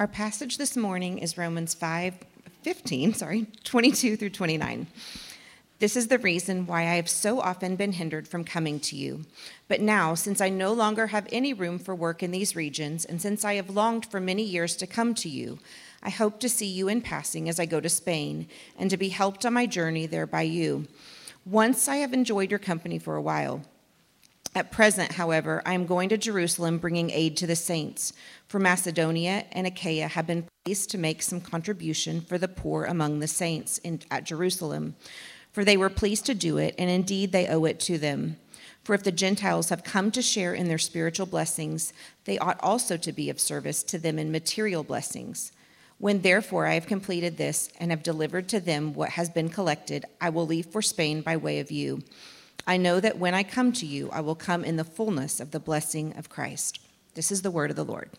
Our passage this morning is Romans 5 15, sorry, 22 through 29. This is the reason why I have so often been hindered from coming to you. But now, since I no longer have any room for work in these regions, and since I have longed for many years to come to you, I hope to see you in passing as I go to Spain, and to be helped on my journey there by you. Once I have enjoyed your company for a while. At present, however, I am going to Jerusalem bringing aid to the saints. For Macedonia and Achaia have been pleased to make some contribution for the poor among the saints in, at Jerusalem for they were pleased to do it, and indeed they owe it to them. For if the Gentiles have come to share in their spiritual blessings, they ought also to be of service to them in material blessings. When therefore I have completed this and have delivered to them what has been collected, I will leave for Spain by way of you. I know that when I come to you, I will come in the fullness of the blessing of Christ. This is the word of the Lord.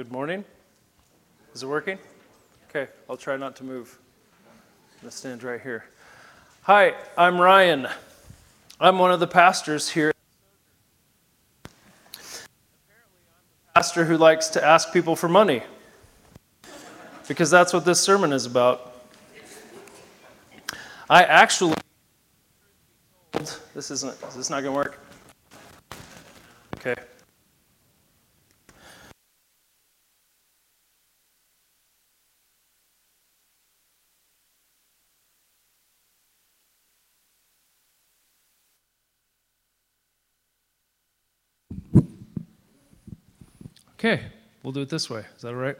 Good morning. Is it working? Okay, I'll try not to move. I'm going to stand right here. Hi, I'm Ryan. I'm one of the pastors here. Pastor who likes to ask people for money because that's what this sermon is about. I actually this isn't is this not going to work? Okay. Okay, we'll do it this way. Is that all right?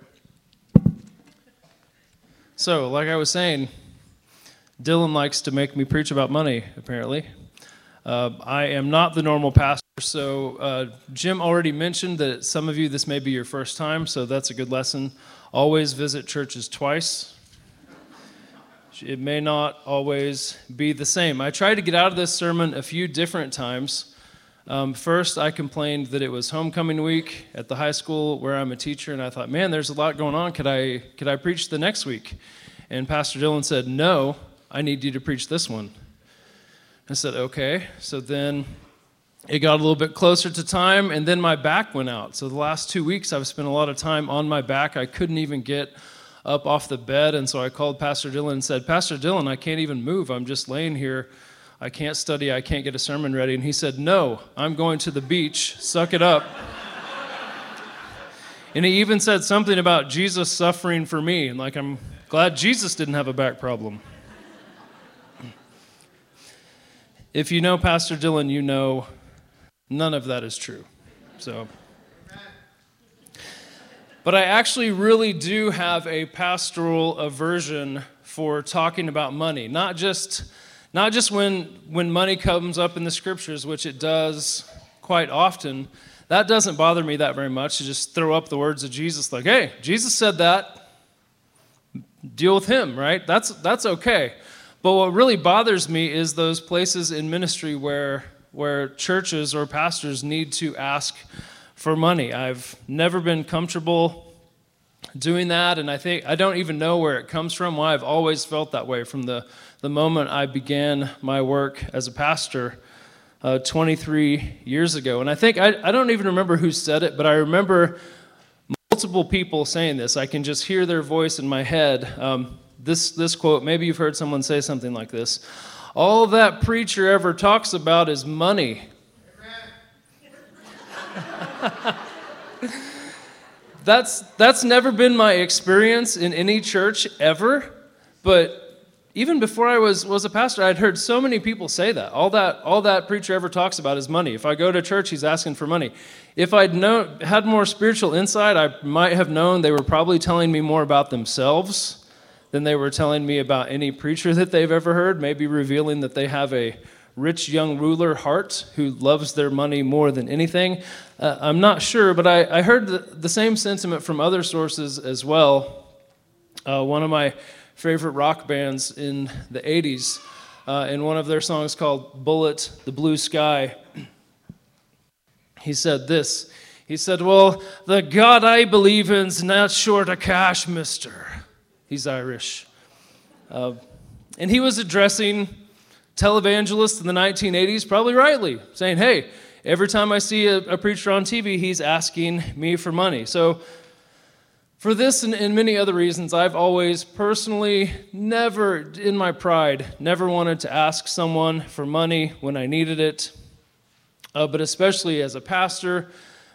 So, like I was saying, Dylan likes to make me preach about money, apparently. Uh, I am not the normal pastor, so uh, Jim already mentioned that some of you, this may be your first time, so that's a good lesson. Always visit churches twice. It may not always be the same. I tried to get out of this sermon a few different times. Um, first, I complained that it was homecoming week at the high school where I'm a teacher, and I thought, man, there's a lot going on. Could I, could I preach the next week? And Pastor Dylan said, no, I need you to preach this one. I said, okay. So then it got a little bit closer to time, and then my back went out. So the last two weeks, I've spent a lot of time on my back. I couldn't even get up off the bed, and so I called Pastor Dylan and said, Pastor Dylan, I can't even move. I'm just laying here I can't study, I can't get a sermon ready. And he said, No, I'm going to the beach, suck it up. and he even said something about Jesus suffering for me. And like, I'm glad Jesus didn't have a back problem. if you know Pastor Dylan, you know none of that is true. So. But I actually really do have a pastoral aversion for talking about money, not just not just when, when money comes up in the scriptures, which it does quite often. That doesn't bother me that very much to just throw up the words of Jesus, like, hey, Jesus said that. Deal with him, right? That's, that's okay. But what really bothers me is those places in ministry where, where churches or pastors need to ask for money. I've never been comfortable doing that, and I think I don't even know where it comes from, why I've always felt that way from the the moment I began my work as a pastor uh, 23 years ago. And I think, I, I don't even remember who said it, but I remember multiple people saying this. I can just hear their voice in my head. Um, this, this quote, maybe you've heard someone say something like this All that preacher ever talks about is money. that's, that's never been my experience in any church ever, but even before I was, was a pastor, I'd heard so many people say that. All that all that preacher ever talks about is money. If I go to church, he's asking for money. If I'd known, had more spiritual insight, I might have known they were probably telling me more about themselves than they were telling me about any preacher that they've ever heard, maybe revealing that they have a rich young ruler heart who loves their money more than anything? Uh, I'm not sure, but I, I heard the, the, same sentiment from other sources as well. Uh, one of my favorite rock bands in the 80s, uh, in one of their songs called Bullet, the Blue Sky, he said this. He said, Well, the God I believe in's not short of cash, mister. He's Irish. Uh, and he was addressing televangelists in the 1980s, probably rightly, saying, hey, every time I see a, a preacher on TV, he's asking me for money. So, for this and, and, many other reasons, I've always personally never, in my pride, never wanted to ask someone for money when I needed it. Uh, but especially as a pastor,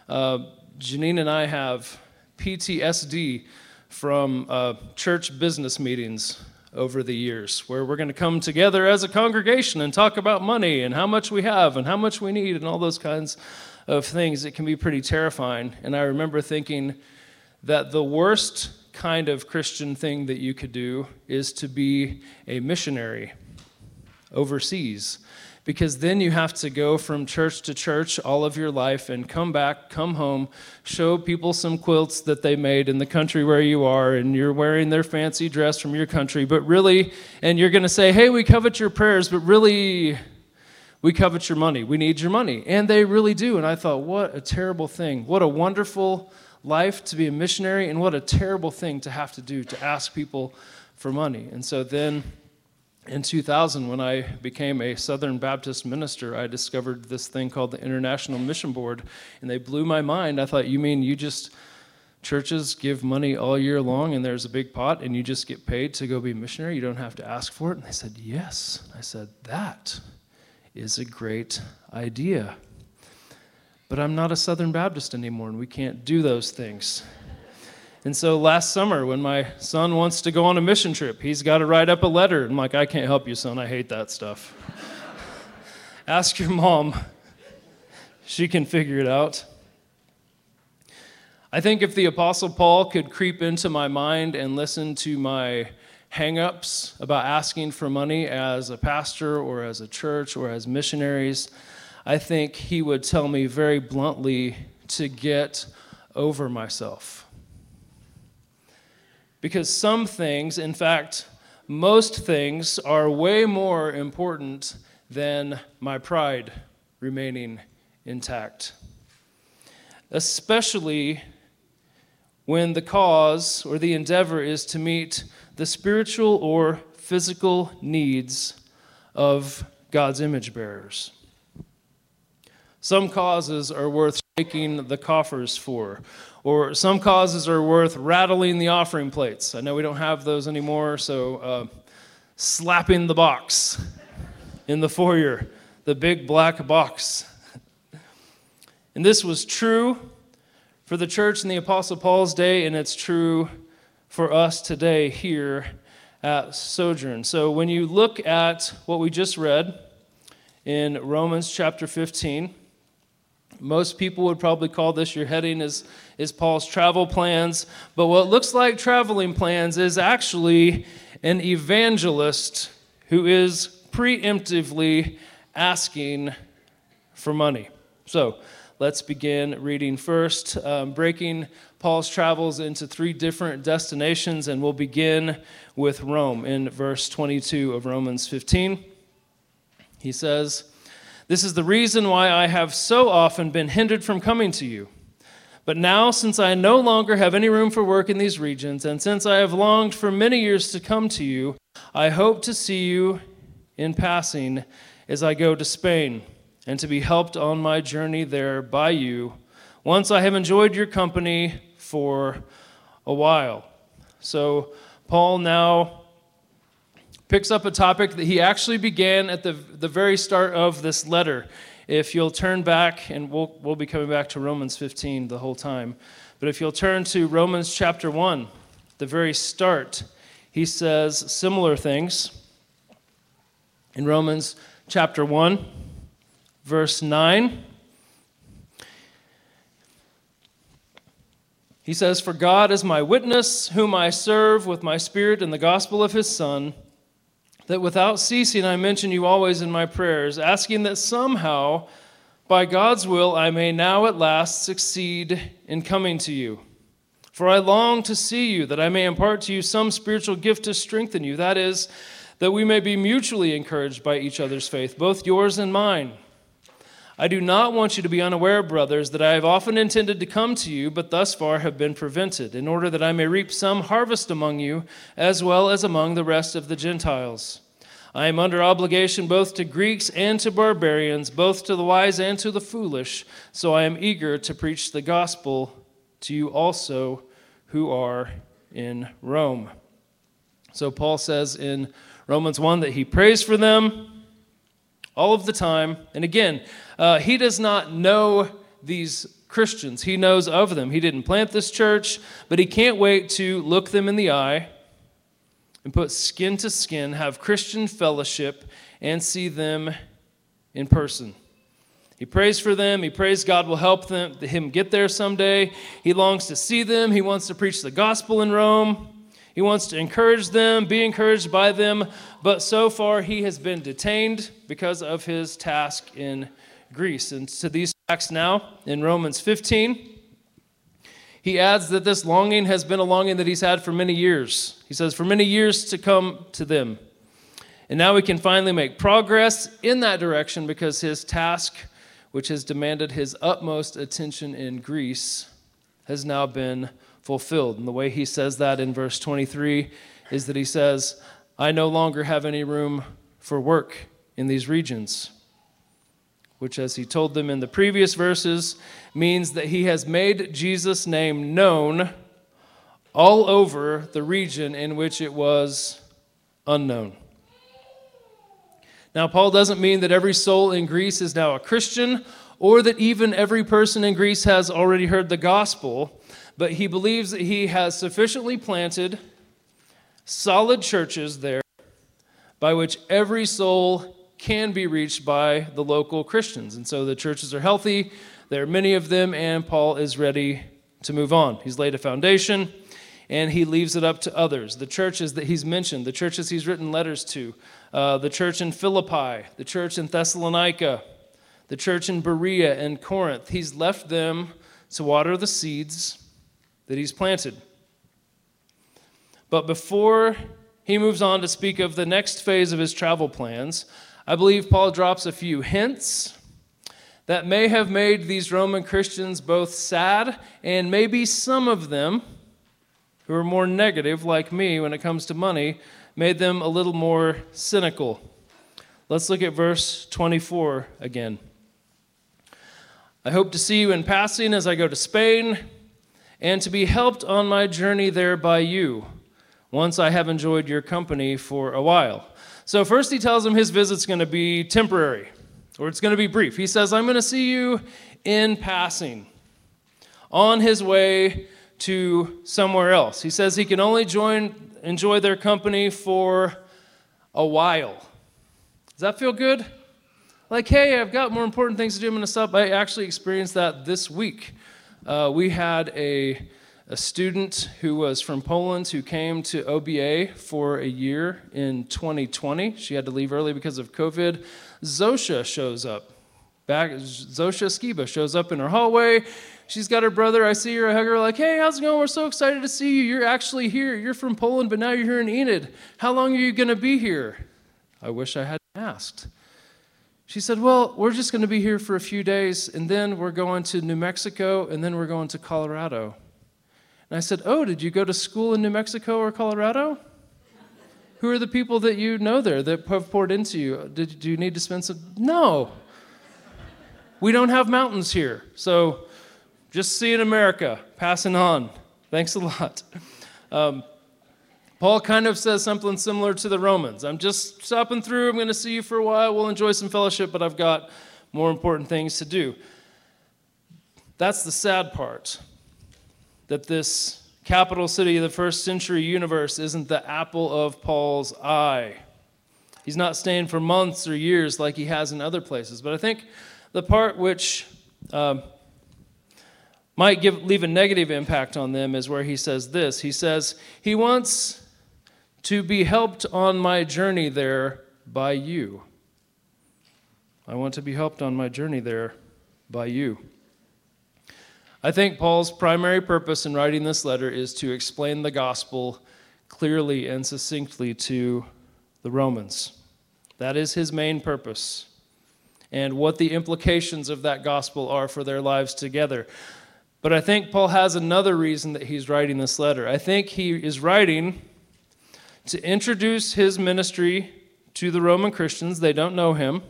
uh, Janine and I have PTSD from uh, church business meetings over the years, where we're going to come together as a congregation and talk about money and how much we have and how much we need and all those kinds of things. It can be pretty terrifying. And I remember thinking that the worst kind of Christian thing that you could do is to be a missionary overseas because then you have to go from church to church all of your life and come back, come home, show people some quilts that they made in the country where you are, and you're wearing their fancy dress from your country. But really, and you're going to say, hey, we covet your prayers, but really, we covet your money. We need your money. And they really do. And I thought, what a terrible thing. What a wonderful life to be a missionary, and what a terrible thing to have to do to ask people for money. And so then in 2000, when I became a Southern Baptist minister, I discovered this thing called the International Mission Board, and they blew my mind. I thought, you mean you just, churches give money all year long, and there's a big pot, and you just get paid to go be a missionary? You don't have to ask for it? And they said, yes. I said, that is a great idea. But I'm not a Southern Baptist anymore, and we can't do those things. And so last summer, when my son wants to go on a mission trip, he's got to write up a letter. I'm like, I can't help you, son. I hate that stuff. Ask your mom. She can figure it out. I think if the Apostle Paul could creep into my mind and listen to my hangups about asking for money as a pastor or as a church or as missionaries, I think he would tell me very bluntly to get over myself because some things, in fact, most things, are way more important than my pride remaining intact. Especially when the cause or the endeavor is to meet the spiritual or physical needs of God's image bearers. Some causes are worth shaking the coffers for, or some causes are worth rattling the offering plates. I know we don't have those anymore, so uh, slapping the box in the foyer, the big black box. and this was true for the church in the Apostle Paul's day, and it's true for us today here at Sojourn. So when you look at what we just read in Romans chapter 15, most people would probably call this your heading is, is Paul's travel plans. But what looks like traveling plans is actually an evangelist who is preemptively asking for money. So let's begin reading first, um, breaking Paul's travels into three different destinations, and we'll begin with Rome in verse 22 of Romans 15. He says, this is the reason why I have so often been hindered from coming to you. But now, since I no longer have any room for work in these regions, and since I have longed for many years to come to you, I hope to see you in passing as I go to Spain, and to be helped on my journey there by you, once I have enjoyed your company for a while. So, Paul now picks up a topic that he actually began at the, the very start of this letter. If you'll turn back, and we'll, we'll be coming back to Romans 15 the whole time, but if you'll turn to Romans chapter 1, the very start, he says similar things. In Romans chapter 1, verse 9, he says, For God is my witness, whom I serve with my spirit in the gospel of his Son that without ceasing I mention you always in my prayers, asking that somehow, by God's will, I may now at last succeed in coming to you. For I long to see you, that I may impart to you some spiritual gift to strengthen you. That is, that we may be mutually encouraged by each other's faith, both yours and mine. I do not want you to be unaware, brothers, that I have often intended to come to you, but thus far have been prevented, in order that I may reap some harvest among you, as well as among the rest of the Gentiles. I am under obligation both to Greeks and to barbarians, both to the wise and to the foolish, so I am eager to preach the gospel to you also who are in Rome. So Paul says in Romans 1 that he prays for them all of the time. And again, uh, he does not know these Christians, he knows of them. He didn't plant this church, but he can't wait to look them in the eye and put skin to skin, have Christian fellowship, and see them in person. He prays for them. He prays God will help them, him get there someday. He longs to see them. He wants to preach the gospel in Rome. He wants to encourage them, be encouraged by them, but so far he has been detained because of his task in Greece. And to these facts now, in Romans 15, he adds that this longing has been a longing that he's had for many years. He says, for many years to come to them. And now we can finally make progress in that direction because his task, which has demanded his utmost attention in Greece, has now been fulfilled. And the way he says that in verse 23 is that he says, I no longer have any room for work in these regions. Which, as he told them in the previous verses, means that he has made Jesus' name known all over the region in which it was unknown. Now, Paul doesn't mean that every soul in Greece is now a Christian or that even every person in Greece has already heard the gospel but he believes that he has sufficiently planted solid churches there by which every soul can be reached by the local Christians. And so the churches are healthy, there are many of them, and Paul is ready to move on. He's laid a foundation and he leaves it up to others. The churches that he's mentioned, the churches he's written letters to, uh, the church in Philippi, the church in Thessalonica, the church in Berea and Corinth, he's left them to water the seeds that he's planted. But before he moves on to speak of the next phase of his travel plans, I believe Paul drops a few hints that may have made these Roman Christians both sad and maybe some of them, who are more negative, like me, when it comes to money, made them a little more cynical. Let's look at verse 24 again. I hope to see you in passing as I go to Spain and to be helped on my journey there by you, once I have enjoyed your company for a while. So, first, he tells him his visit's going to be temporary, or it's going to be brief. He says, I'm going to see you in passing, on his way to somewhere else. He says he can only join, enjoy their company for a while. Does that feel good? Like, hey, I've got more important things to do. I'm going to stop. I actually experienced that this week. Uh, we had a, a student who was from Poland who came to OBA for a year in 2020. She had to leave early because of COVID. Zosha shows up. Back, Zosha Skiba shows up in her hallway. She's got her brother. I see her. I hug her, like, hey, how's it going? We're so excited to see you. You're actually here. You're from Poland, but now you're here in Enid. How long are you going to be here? I wish I hadn't asked. She said, Well, we're just going to be here for a few days, and then we're going to New Mexico, and then we're going to Colorado. And I said, Oh, did you go to school in New Mexico or Colorado? Who are the people that you know there that have poured into you? Did, do you need to spend some? No. We don't have mountains here. So just see in America, passing on. Thanks a lot. Um, Paul kind of says something similar to the Romans. I'm just stopping through. I'm going to see you for a while. We'll enjoy some fellowship, but I've got more important things to do. That's the sad part that this capital city of the first century universe isn't the apple of Paul's eye. He's not staying for months or years like he has in other places. But I think the part which um, might give, leave a negative impact on them is where he says this. He says he wants to be helped on my journey there by you. I want to be helped on my journey there by you. I think Paul's primary purpose in writing this letter is to explain the gospel clearly and succinctly to the Romans. That is his main purpose, and what the implications of that gospel are for their lives together. But I think Paul has another reason that he's writing this letter. I think he is writing to introduce his ministry to the Roman Christians. They don't know him.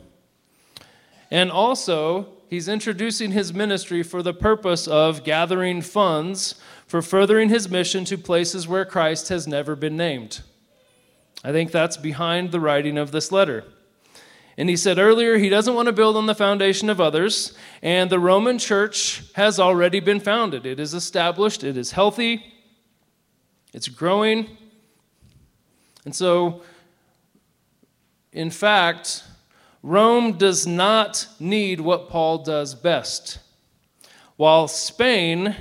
And also, he's introducing his ministry for the purpose of gathering funds for furthering his mission to places where Christ has never been named. I think that's behind the writing of this letter. And he said earlier he doesn't want to build on the foundation of others, and the Roman church has already been founded. It is established, it is healthy, it's growing. And so, in fact, Rome does not need what Paul does best. While Spain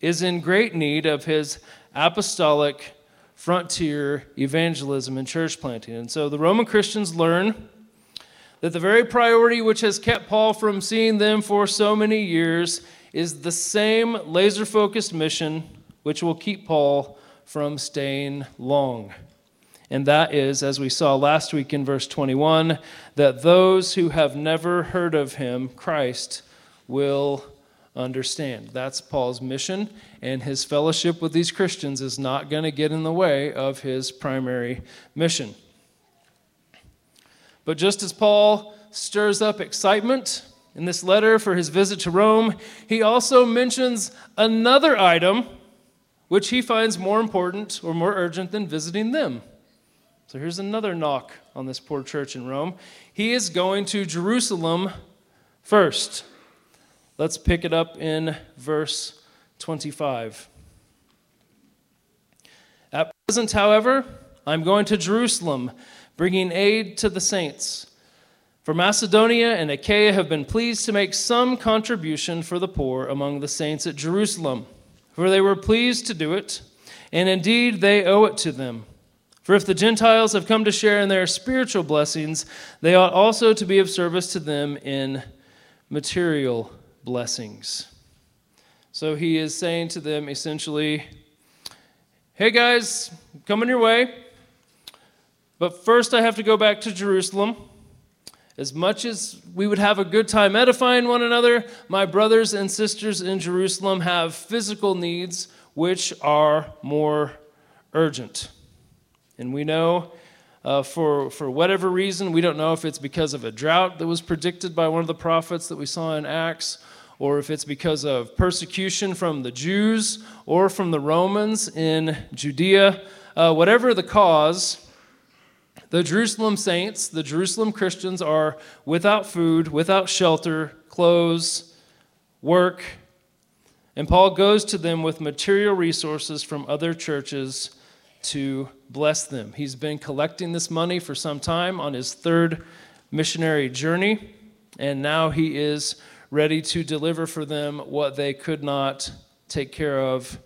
is in great need of his apostolic frontier evangelism and church planting. And so the Roman Christians learn that the very priority which has kept Paul from seeing them for so many years is the same laser focused mission which will keep Paul from staying long. And that is, as we saw last week in verse 21, that those who have never heard of him, Christ, will understand. That's Paul's mission, and his fellowship with these Christians is not going to get in the way of his primary mission. But just as Paul stirs up excitement in this letter for his visit to Rome, he also mentions another item which he finds more important or more urgent than visiting them. So here's another knock on this poor church in Rome. He is going to Jerusalem first. Let's pick it up in verse 25. At present, however, I'm going to Jerusalem, bringing aid to the saints. For Macedonia and Achaia have been pleased to make some contribution for the poor among the saints at Jerusalem, for they were pleased to do it, and indeed they owe it to them. For if the Gentiles have come to share in their spiritual blessings, they ought also to be of service to them in material blessings. So he is saying to them essentially, Hey guys, coming your way. But first, I have to go back to Jerusalem. As much as we would have a good time edifying one another, my brothers and sisters in Jerusalem have physical needs which are more urgent. And we know uh, for, for whatever reason, we don't know if it's because of a drought that was predicted by one of the prophets that we saw in Acts, or if it's because of persecution from the Jews or from the Romans in Judea. Uh, whatever the cause, the Jerusalem saints, the Jerusalem Christians, are without food, without shelter, clothes, work. And Paul goes to them with material resources from other churches to bless them. He's been collecting this money for some time on his third missionary journey, and now he is ready to deliver for them what they could not take care of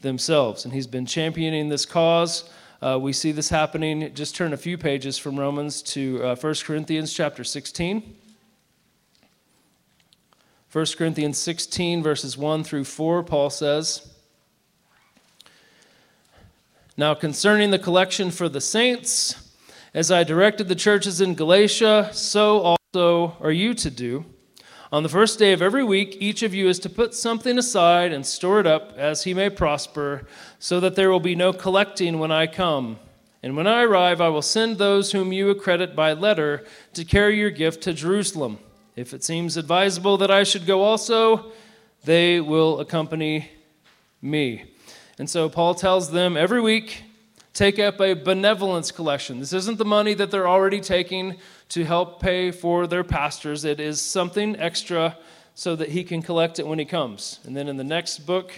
themselves. And he's been championing this cause. Uh, we see this happening. Just turn a few pages from Romans to uh, 1 Corinthians chapter 16. 1 Corinthians 16, verses 1 through 4, Paul says, now, concerning the collection for the saints, as I directed the churches in Galatia, so also are you to do. On the first day of every week, each of you is to put something aside and store it up as he may prosper, so that there will be no collecting when I come. And when I arrive, I will send those whom you accredit by letter to carry your gift to Jerusalem. If it seems advisable that I should go also, they will accompany me. And so Paul tells them every week, take up a benevolence collection. This isn't the money that they're already taking to help pay for their pastors, it is something extra so that he can collect it when he comes. And then in the next book,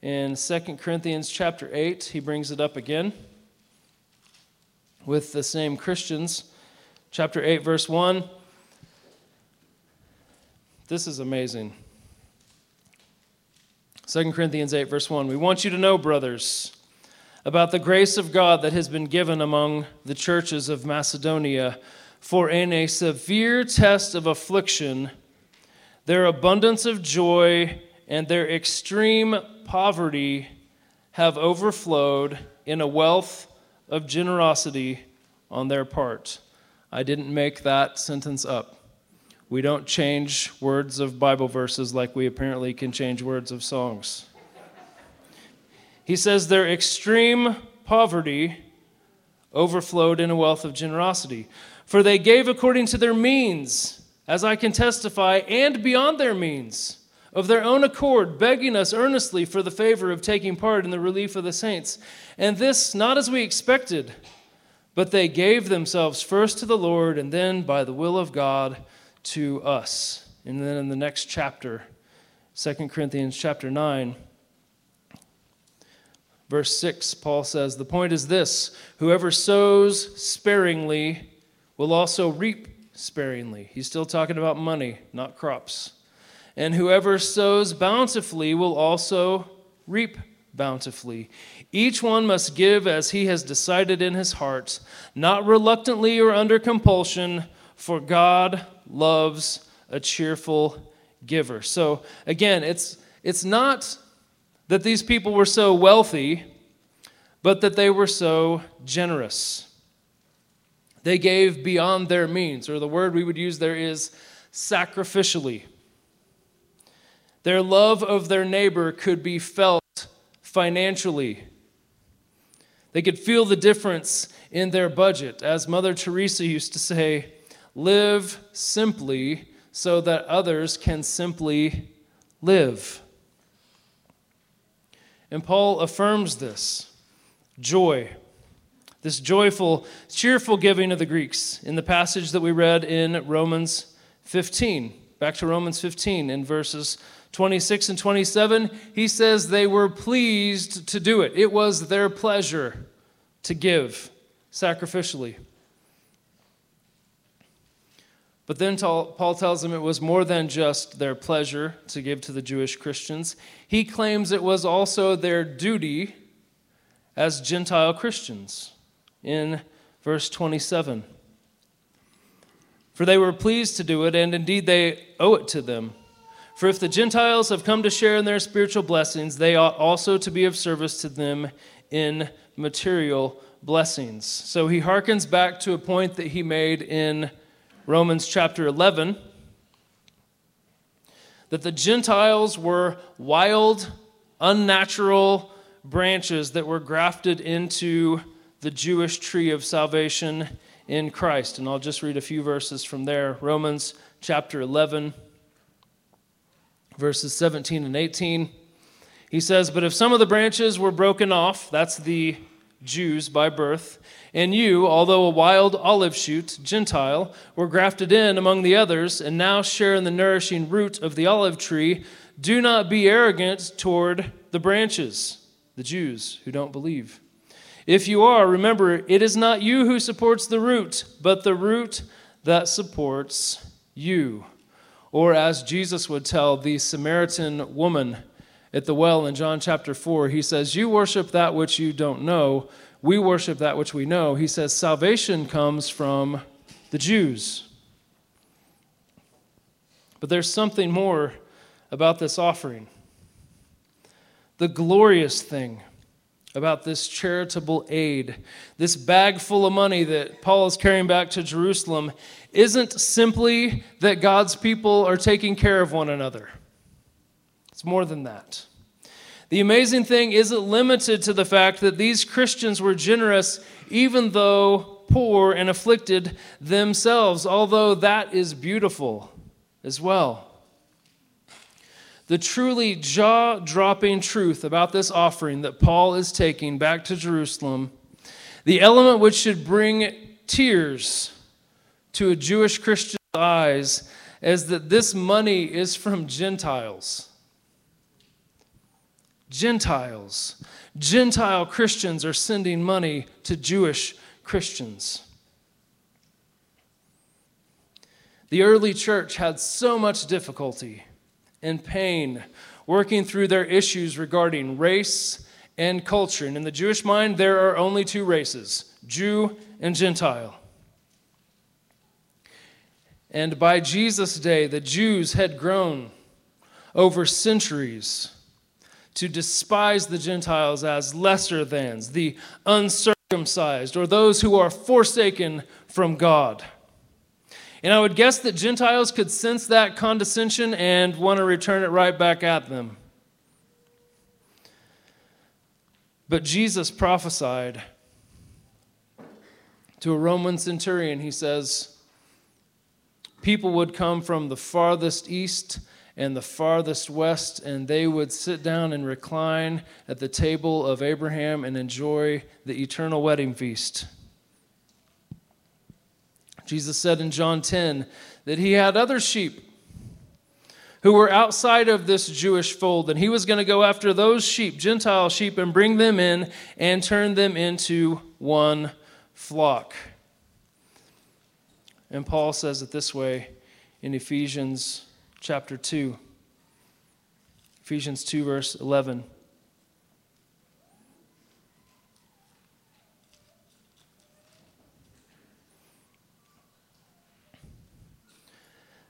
in 2 Corinthians chapter 8, he brings it up again with the same Christians. Chapter 8, verse 1. This is amazing. 2 Corinthians 8, verse 1. We want you to know, brothers, about the grace of God that has been given among the churches of Macedonia. For in a severe test of affliction, their abundance of joy and their extreme poverty have overflowed in a wealth of generosity on their part. I didn't make that sentence up. We don't change words of Bible verses like we apparently can change words of songs. He says their extreme poverty overflowed in a wealth of generosity. For they gave according to their means, as I can testify, and beyond their means, of their own accord, begging us earnestly for the favor of taking part in the relief of the saints. And this not as we expected, but they gave themselves first to the Lord, and then by the will of God to us. And then in the next chapter, 2 Corinthians chapter 9, verse 6, Paul says, The point is this whoever sows sparingly will also reap sparingly. He's still talking about money, not crops. And whoever sows bountifully will also reap bountifully. Each one must give as he has decided in his heart, not reluctantly or under compulsion, for God loves a cheerful giver. So again, it's it's not that these people were so wealthy, but that they were so generous. They gave beyond their means, or the word we would use there is sacrificially. Their love of their neighbor could be felt financially. They could feel the difference in their budget. As Mother Teresa used to say, live simply so that others can simply live. And Paul affirms this joy, this joyful, cheerful giving of the Greeks in the passage that we read in Romans 15. Back to Romans 15 in verses 26 and 27, he says they were pleased to do it. It was their pleasure to give sacrificially. But then Paul tells them it was more than just their pleasure to give to the Jewish Christians. He claims it was also their duty as Gentile Christians in verse 27. For they were pleased to do it, and indeed they owe it to them. For if the Gentiles have come to share in their spiritual blessings, they ought also to be of service to them in material blessings. So he harkens back to a point that he made in Romans chapter 11 that the Gentiles were wild, unnatural branches that were grafted into the Jewish tree of salvation in Christ. And I'll just read a few verses from there. Romans chapter 11, verses 17 and 18. He says, But if some of the branches were broken off, that's the Jews by birth, and you, although a wild olive shoot, Gentile, were grafted in among the others, and now share in the nourishing root of the olive tree, do not be arrogant toward the branches, the Jews who don't believe. If you are, remember, it is not you who supports the root, but the root that supports you. Or as Jesus would tell the Samaritan woman, at the well in John chapter 4, he says, You worship that which you don't know. We worship that which we know. He says, Salvation comes from the Jews. But there's something more about this offering. The glorious thing about this charitable aid, this bag full of money that Paul is carrying back to Jerusalem, isn't simply that God's people are taking care of one another. It's more than that. The amazing thing isn't limited to the fact that these Christians were generous even though poor and afflicted themselves, although that is beautiful as well. The truly jaw dropping truth about this offering that Paul is taking back to Jerusalem, the element which should bring tears to a Jewish Christian's eyes, is that this money is from Gentiles. Gentiles. Gentile Christians are sending money to Jewish Christians. The early church had so much difficulty and pain working through their issues regarding race and culture. And in the Jewish mind, there are only two races Jew and Gentile. And by Jesus' day, the Jews had grown over centuries to despise the Gentiles as lesser thans, the uncircumcised, or those who are forsaken from God. And I would guess that Gentiles could sense that condescension and want to return it right back at them. But Jesus prophesied to a Roman centurion, he says, People would come from the farthest east and the farthest west, and they would sit down and recline at the table of Abraham and enjoy the eternal wedding feast. Jesus said in John 10 that he had other sheep who were outside of this Jewish fold, and he was going to go after those sheep, Gentile sheep, and bring them in and turn them into one flock. And Paul says it this way in Ephesians chapter 2. Ephesians 2, verse 11.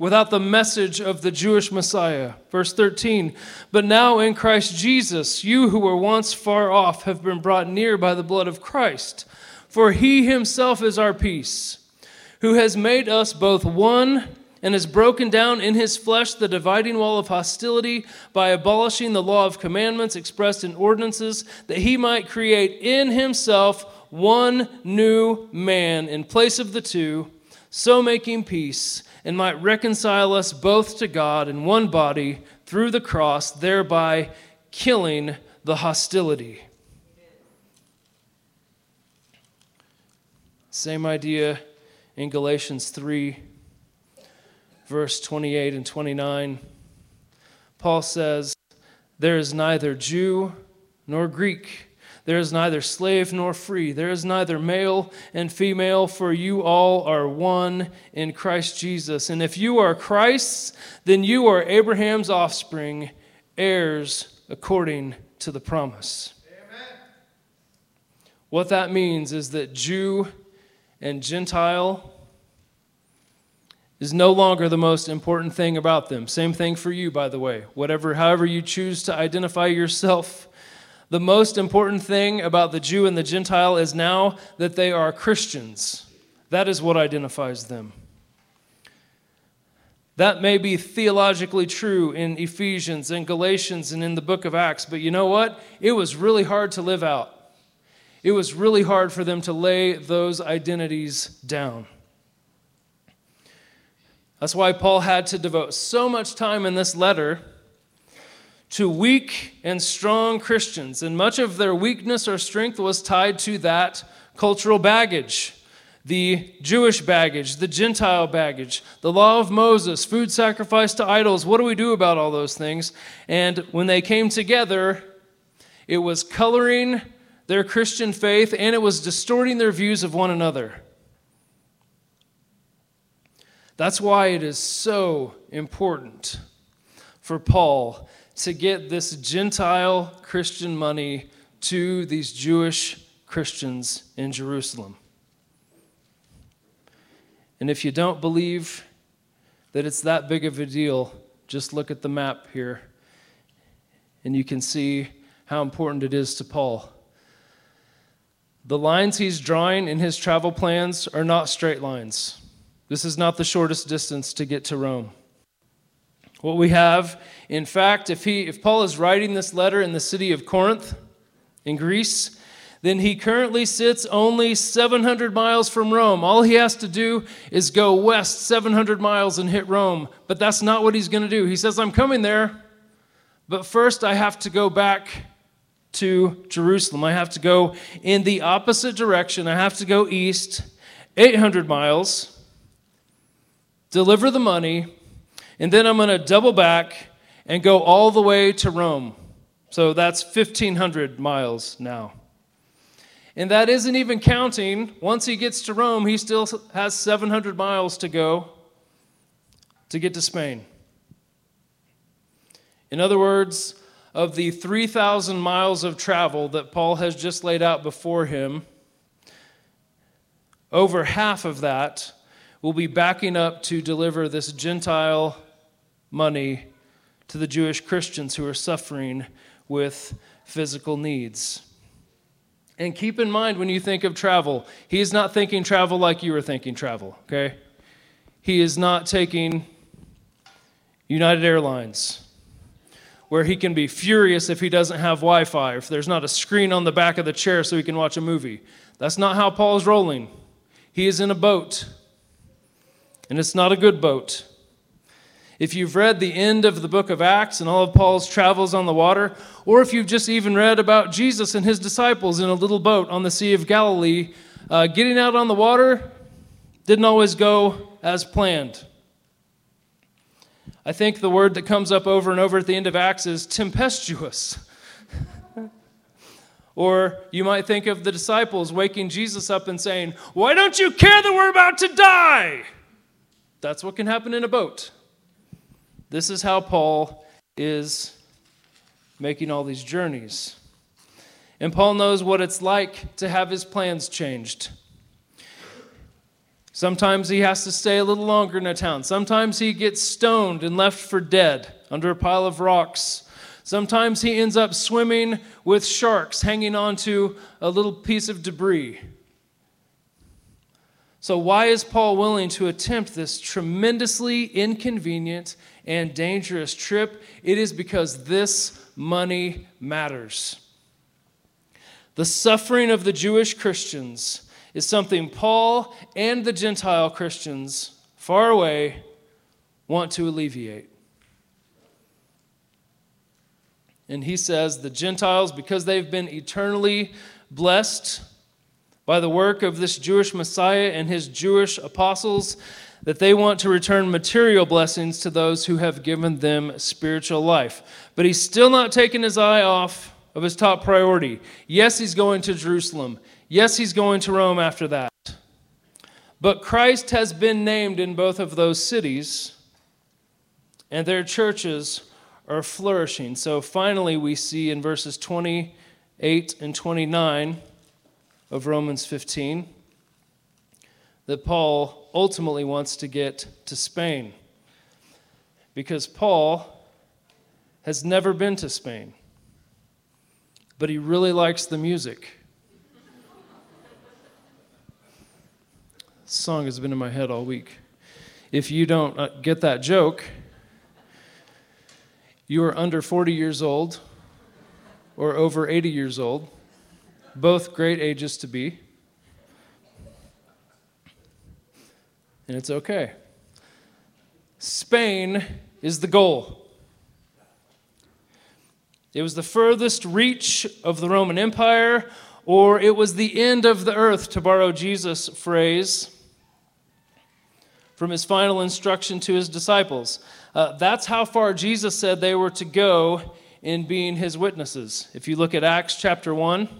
without the message of the Jewish Messiah. Verse 13, but now in Christ Jesus, you who were once far off have been brought near by the blood of Christ. For he himself is our peace, who has made us both one and has broken down in his flesh the dividing wall of hostility by abolishing the law of commandments expressed in ordinances, that he might create in himself one new man in place of the two, so making peace and might reconcile us both to God in one body through the cross, thereby killing the hostility. Same idea in Galatians 3, verse 28 and 29. Paul says, There is neither Jew nor Greek there is neither slave nor free. There is neither male and female, for you all are one in Christ Jesus. And if you are Christ's, then you are Abraham's offspring, heirs according to the promise. Amen. What that means is that Jew and Gentile is no longer the most important thing about them. Same thing for you, by the way. Whatever, however you choose to identify yourself the most important thing about the Jew and the Gentile is now that they are Christians. That is what identifies them. That may be theologically true in Ephesians and Galatians and in the book of Acts, but you know what? It was really hard to live out. It was really hard for them to lay those identities down. That's why Paul had to devote so much time in this letter to weak and strong Christians, and much of their weakness or strength was tied to that cultural baggage the Jewish baggage, the Gentile baggage, the law of Moses, food sacrifice to idols. What do we do about all those things? And when they came together, it was coloring their Christian faith and it was distorting their views of one another. That's why it is so important for Paul to get this Gentile Christian money to these Jewish Christians in Jerusalem. And if you don't believe that it's that big of a deal, just look at the map here and you can see how important it is to Paul. The lines he's drawing in his travel plans are not straight lines. This is not the shortest distance to get to Rome. What we have, in fact, if, he, if Paul is writing this letter in the city of Corinth in Greece, then he currently sits only 700 miles from Rome. All he has to do is go west 700 miles and hit Rome. But that's not what he's going to do. He says, I'm coming there, but first I have to go back to Jerusalem. I have to go in the opposite direction. I have to go east 800 miles deliver the money, and then I'm going to double back and go all the way to Rome. So that's 1,500 miles now. And that isn't even counting, once he gets to Rome, he still has 700 miles to go to get to Spain. In other words, of the 3,000 miles of travel that Paul has just laid out before him, over half of that will be backing up to deliver this Gentile money to the Jewish Christians who are suffering with physical needs. And keep in mind when you think of travel, he is not thinking travel like you were thinking travel, okay? He is not taking United Airlines, where he can be furious if he doesn't have Wi Fi, if there's not a screen on the back of the chair so he can watch a movie. That's not how Paul is rolling. He is in a boat, and it's not a good boat. If you've read the end of the book of Acts and all of Paul's travels on the water, or if you've just even read about Jesus and his disciples in a little boat on the Sea of Galilee, uh, getting out on the water didn't always go as planned. I think the word that comes up over and over at the end of Acts is tempestuous. or you might think of the disciples waking Jesus up and saying, Why don't you care that we're about to die? That's what can happen in a boat. This is how Paul is making all these journeys. And Paul knows what it's like to have his plans changed. Sometimes he has to stay a little longer in a town. Sometimes he gets stoned and left for dead under a pile of rocks. Sometimes he ends up swimming with sharks hanging onto a little piece of debris. So, why is Paul willing to attempt this tremendously inconvenient and dangerous trip? It is because this money matters. The suffering of the Jewish Christians is something Paul and the Gentile Christians far away want to alleviate. And he says the Gentiles, because they've been eternally blessed by the work of this Jewish Messiah and his Jewish apostles that they want to return material blessings to those who have given them spiritual life. But he's still not taking his eye off of his top priority. Yes, he's going to Jerusalem. Yes, he's going to Rome after that. But Christ has been named in both of those cities, and their churches are flourishing. So finally, we see in verses 28 and 29 of Romans 15 that Paul ultimately wants to get to Spain. Because Paul has never been to Spain, but he really likes the music. song has been in my head all week. If you don't uh, get that joke, you are under 40 years old or over 80 years old both great ages to be. And it's okay. Spain is the goal. It was the furthest reach of the Roman Empire, or it was the end of the earth, to borrow Jesus' phrase from his final instruction to his disciples. Uh, that's how far Jesus said they were to go in being his witnesses. If you look at Acts chapter 1,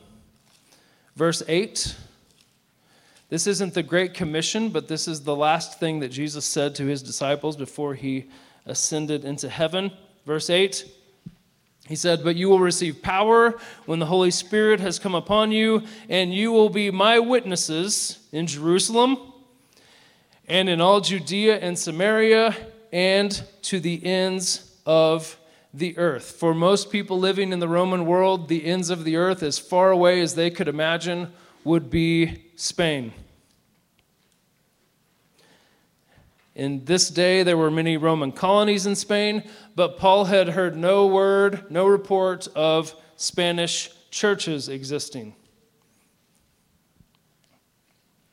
Verse 8 this isn't the Great Commission, but this is the last thing that Jesus said to his disciples before he ascended into heaven. Verse 8 he said, But you will receive power when the Holy Spirit has come upon you, and you will be my witnesses in Jerusalem and in all Judea and Samaria and to the ends of the earth. For most people living in the Roman world, the ends of the earth, as far away as they could imagine, would be Spain. In this day, there were many Roman colonies in Spain, but Paul had heard no word, no report of Spanish churches existing.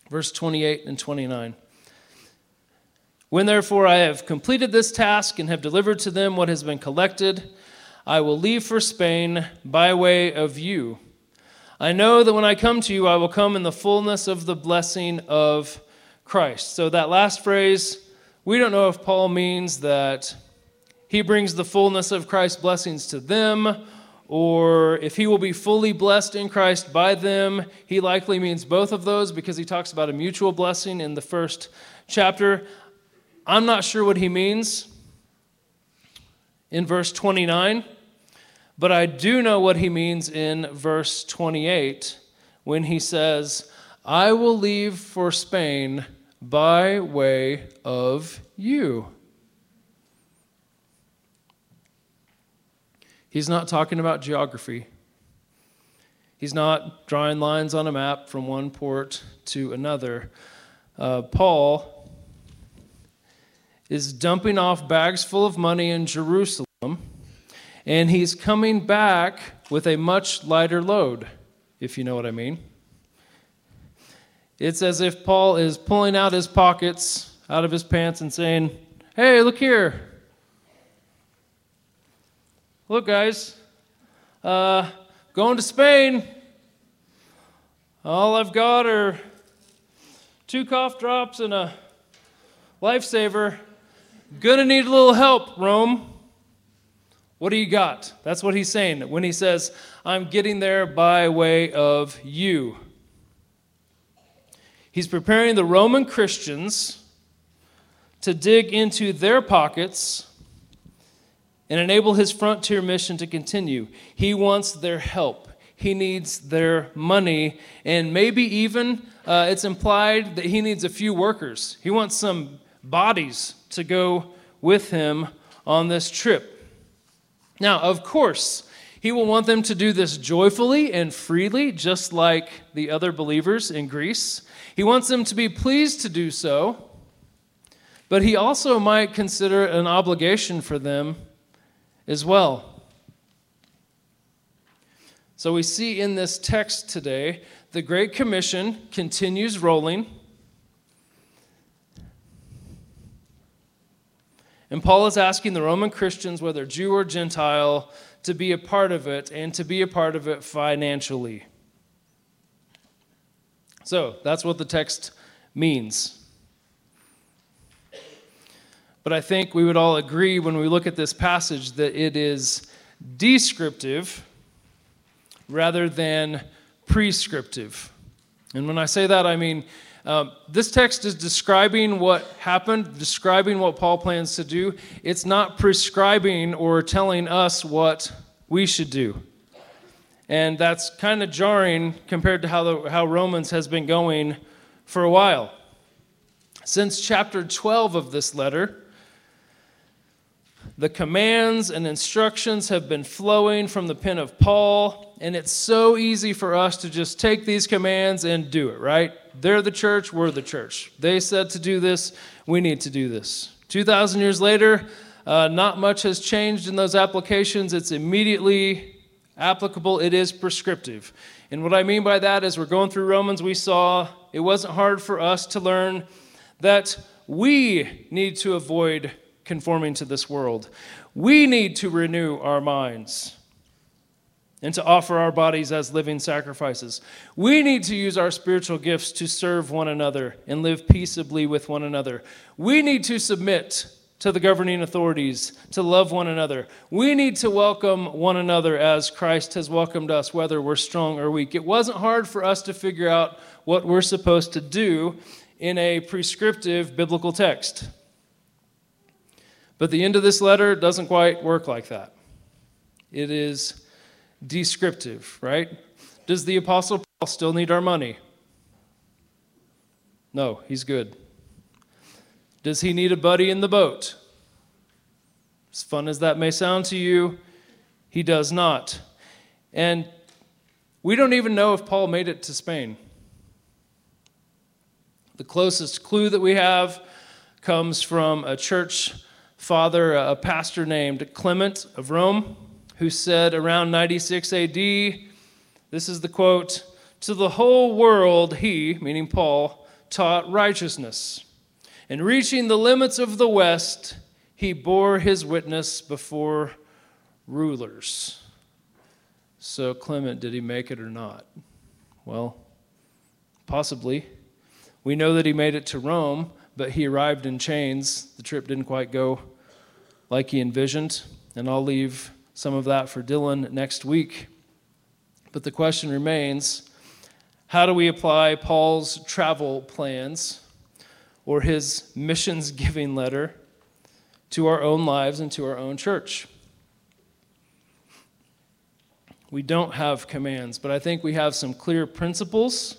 Verse 28 and 29. When therefore I have completed this task and have delivered to them what has been collected, I will leave for Spain by way of you. I know that when I come to you, I will come in the fullness of the blessing of Christ. So that last phrase, we don't know if Paul means that he brings the fullness of Christ's blessings to them, or if he will be fully blessed in Christ by them. He likely means both of those because he talks about a mutual blessing in the first chapter. I'm not sure what he means in verse 29, but I do know what he means in verse 28 when he says, I will leave for Spain by way of you. He's not talking about geography. He's not drawing lines on a map from one port to another. Uh, Paul is dumping off bags full of money in Jerusalem, and he's coming back with a much lighter load, if you know what I mean. It's as if Paul is pulling out his pockets out of his pants and saying, Hey, look here. Look, guys, uh, going to Spain. All I've got are two cough drops and a lifesaver. Gonna need a little help, Rome. What do you got? That's what he's saying when he says, I'm getting there by way of you. He's preparing the Roman Christians to dig into their pockets and enable his frontier mission to continue. He wants their help, he needs their money, and maybe even uh, it's implied that he needs a few workers. He wants some bodies to go with him on this trip. Now, of course, he will want them to do this joyfully and freely, just like the other believers in Greece. He wants them to be pleased to do so, but he also might consider it an obligation for them as well. So we see in this text today, the Great Commission continues rolling. And Paul is asking the Roman Christians, whether Jew or Gentile, to be a part of it and to be a part of it financially. So that's what the text means. But I think we would all agree when we look at this passage that it is descriptive rather than prescriptive. And when I say that, I mean um, this text is describing what happened, describing what Paul plans to do. It's not prescribing or telling us what we should do. And that's kind of jarring compared to how, the, how Romans has been going for a while. Since chapter 12 of this letter, the commands and instructions have been flowing from the pen of Paul, and it's so easy for us to just take these commands and do it, right? They're the church, we're the church. They said to do this, we need to do this. 2,000 years later, uh, not much has changed in those applications. It's immediately applicable, it is prescriptive. And what I mean by that is we're going through Romans, we saw it wasn't hard for us to learn that we need to avoid conforming to this world. We need to renew our minds and to offer our bodies as living sacrifices. We need to use our spiritual gifts to serve one another and live peaceably with one another. We need to submit to the governing authorities, to love one another. We need to welcome one another as Christ has welcomed us, whether we're strong or weak. It wasn't hard for us to figure out what we're supposed to do in a prescriptive biblical text. But the end of this letter doesn't quite work like that. It is descriptive, right? Does the Apostle Paul still need our money? No, he's good. Does he need a buddy in the boat? As fun as that may sound to you, he does not. And we don't even know if Paul made it to Spain. The closest clue that we have comes from a church father, a pastor named Clement of Rome, who said around 96 AD, this is the quote, to the whole world he, meaning Paul, taught righteousness. And reaching the limits of the West, he bore his witness before rulers. So, Clement, did he make it or not? Well, possibly. We know that he made it to Rome, but he arrived in chains. The trip didn't quite go like he envisioned, and I'll leave some of that for Dylan next week. But the question remains how do we apply Paul's travel plans or his missions giving letter to our own lives and to our own church? We don't have commands, but I think we have some clear principles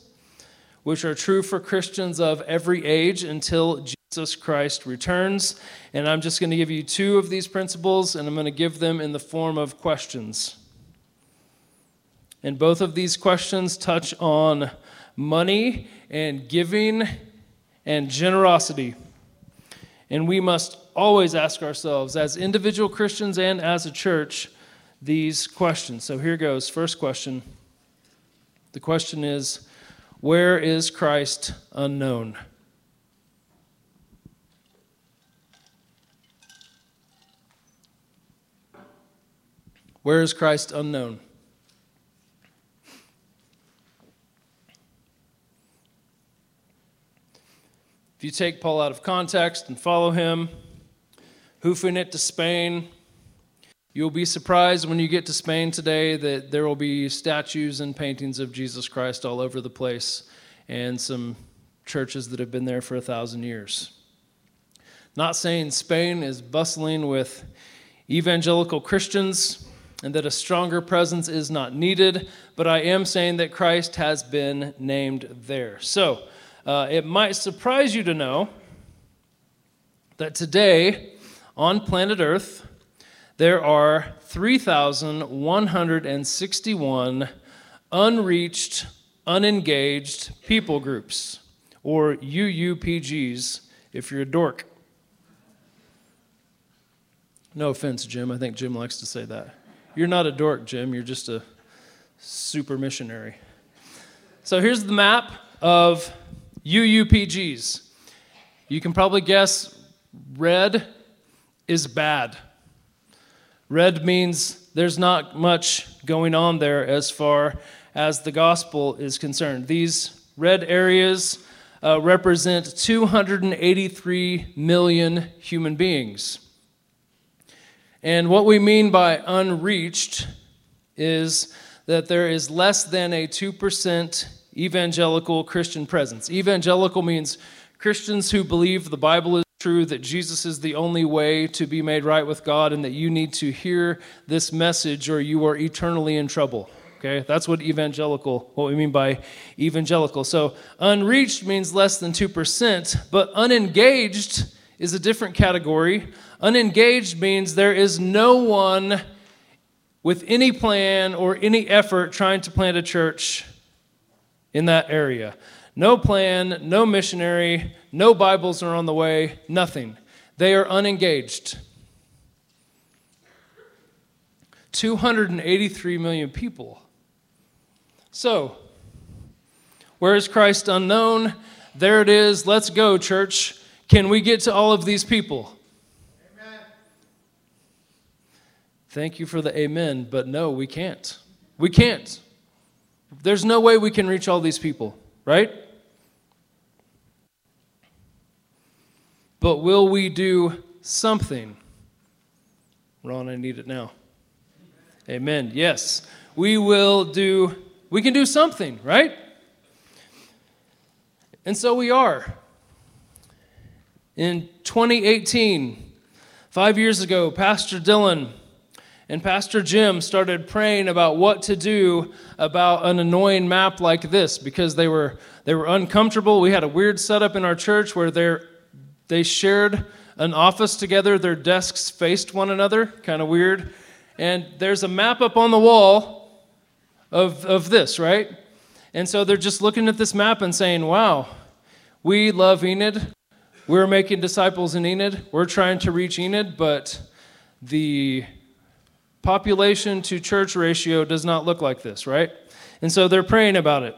which are true for Christians of every age until Jesus Christ returns. And I'm just going to give you two of these principles, and I'm going to give them in the form of questions. And both of these questions touch on money and giving and generosity. And we must always ask ourselves, as individual Christians and as a church, these questions. So here goes. First question. The question is Where is Christ unknown? Where is Christ unknown? If you take Paul out of context and follow him, hoofing it to Spain, You'll be surprised when you get to Spain today that there will be statues and paintings of Jesus Christ all over the place and some churches that have been there for a thousand years. Not saying Spain is bustling with evangelical Christians and that a stronger presence is not needed, but I am saying that Christ has been named there. So uh, it might surprise you to know that today on planet Earth, there are 3,161 unreached, unengaged people groups, or UUPGs if you're a dork. No offense, Jim. I think Jim likes to say that. You're not a dork, Jim. You're just a super missionary. So here's the map of UUPGs. You can probably guess red is bad. Red means there's not much going on there as far as the gospel is concerned. These red areas uh, represent 283 million human beings. And what we mean by unreached is that there is less than a 2% evangelical Christian presence. Evangelical means Christians who believe the Bible is true that Jesus is the only way to be made right with God and that you need to hear this message or you are eternally in trouble. Okay, that's what evangelical, what we mean by evangelical. So unreached means less than 2%, but unengaged is a different category. Unengaged means there is no one with any plan or any effort trying to plant a church in that area. No plan, no missionary, no Bibles are on the way, nothing. They are unengaged. 283 million people. So, where is Christ unknown? There it is. Let's go, church. Can we get to all of these people? Amen. Thank you for the amen, but no, we can't. We can't. There's no way we can reach all these people, right? But will we do something? Ron, I need it now. Amen. Yes. We will do, we can do something, right? And so we are. In 2018, five years ago, Pastor Dylan and Pastor Jim started praying about what to do about an annoying map like this because they were they were uncomfortable. We had a weird setup in our church where they're they shared an office together, their desks faced one another, kind of weird. And there's a map up on the wall of, of this, right? And so they're just looking at this map and saying, wow, we love Enid. We're making disciples in Enid. We're trying to reach Enid, but the population to church ratio does not look like this, right? And so they're praying about it.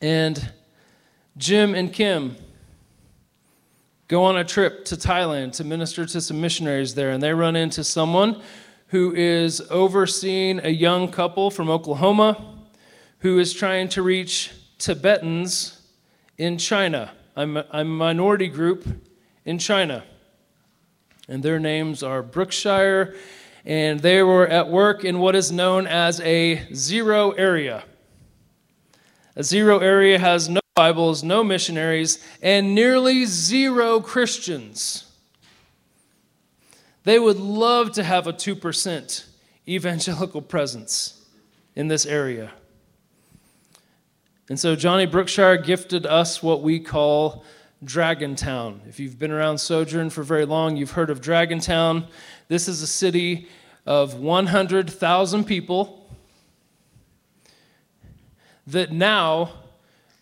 And Jim and Kim, go on a trip to Thailand to minister to some missionaries there, and they run into someone who is overseeing a young couple from Oklahoma who is trying to reach Tibetans in China. I'm a, minority group in China. And their names are Brookshire, and they were at work in what is known as a zero area. A zero area has no Bibles, no missionaries, and nearly zero Christians. They would love to have a 2% evangelical presence in this area. And so Johnny Brookshire gifted us what we call Dragontown. If you've been around Sojourn for very long, you've heard of Dragontown. This is a city of 100,000 people that now,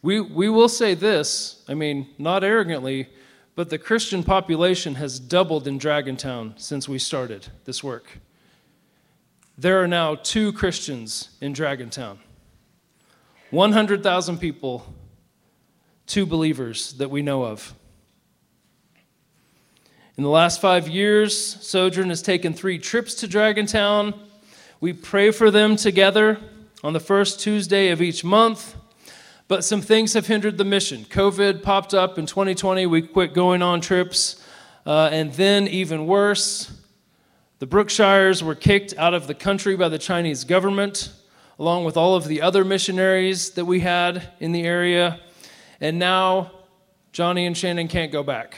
we, we will say this, I mean, not arrogantly, but the Christian population has doubled in Dragontown since we started this work. There are now two Christians in Dragontown. 100,000 people, two believers that we know of. In the last five years, Sojourn has taken three trips to Dragontown. We pray for them together on the first Tuesday of each month. But some things have hindered the mission. COVID popped up in 2020. We quit going on trips. Uh, and then, even worse, the Brookshires were kicked out of the country by the Chinese government along with all of the other missionaries that we had in the area. And now Johnny and Shannon can't go back.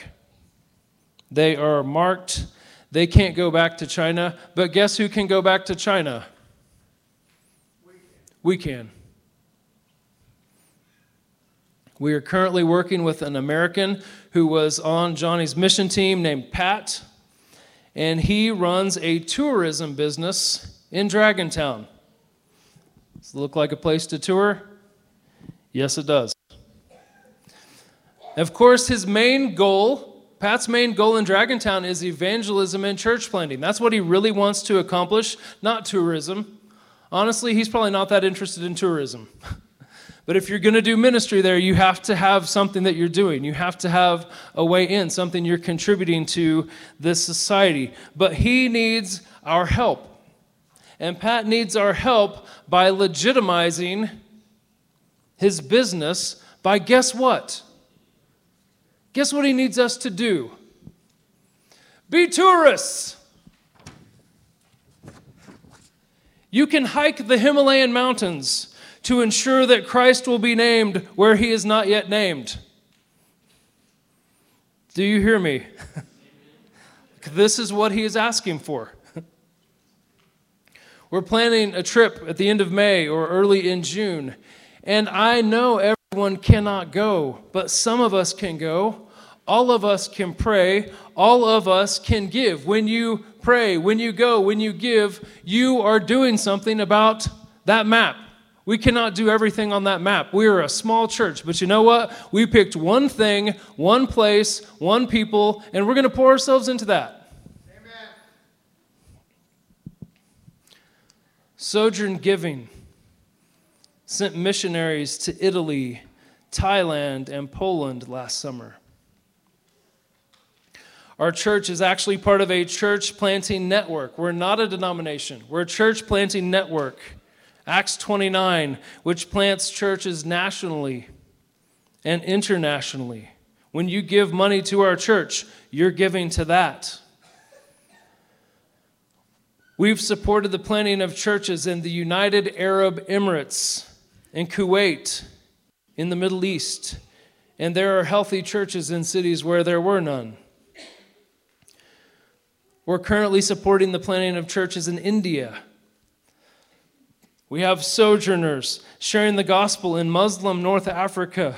They are marked. They can't go back to China. But guess who can go back to China? We can. We are currently working with an American who was on Johnny's mission team named Pat, and he runs a tourism business in Dragontown. Does it look like a place to tour? Yes, it does. Of course, his main goal, Pat's main goal in Dragontown is evangelism and church planting. That's what he really wants to accomplish, not tourism. Honestly, he's probably not that interested in tourism. But if you're going to do ministry there, you have to have something that you're doing. You have to have a way in, something you're contributing to this society. But he needs our help. And Pat needs our help by legitimizing his business by guess what? Guess what he needs us to do? Be tourists. You can hike the Himalayan mountains to ensure that Christ will be named where he is not yet named. Do you hear me? this is what he is asking for. We're planning a trip at the end of May or early in June. And I know everyone cannot go, but some of us can go. All of us can pray. All of us can give. When you pray, when you go, when you give, you are doing something about that map. We cannot do everything on that map. We are a small church, but you know what? We picked one thing, one place, one people, and we're going to pour ourselves into that. Amen. Sojourn Giving sent missionaries to Italy, Thailand, and Poland last summer. Our church is actually part of a church planting network. We're not a denomination, we're a church planting network. Acts 29, which plants churches nationally and internationally. When you give money to our church, you're giving to that. We've supported the planting of churches in the United Arab Emirates, in Kuwait, in the Middle East, and there are healthy churches in cities where there were none. We're currently supporting the planting of churches in India. We have sojourners sharing the gospel in Muslim North Africa,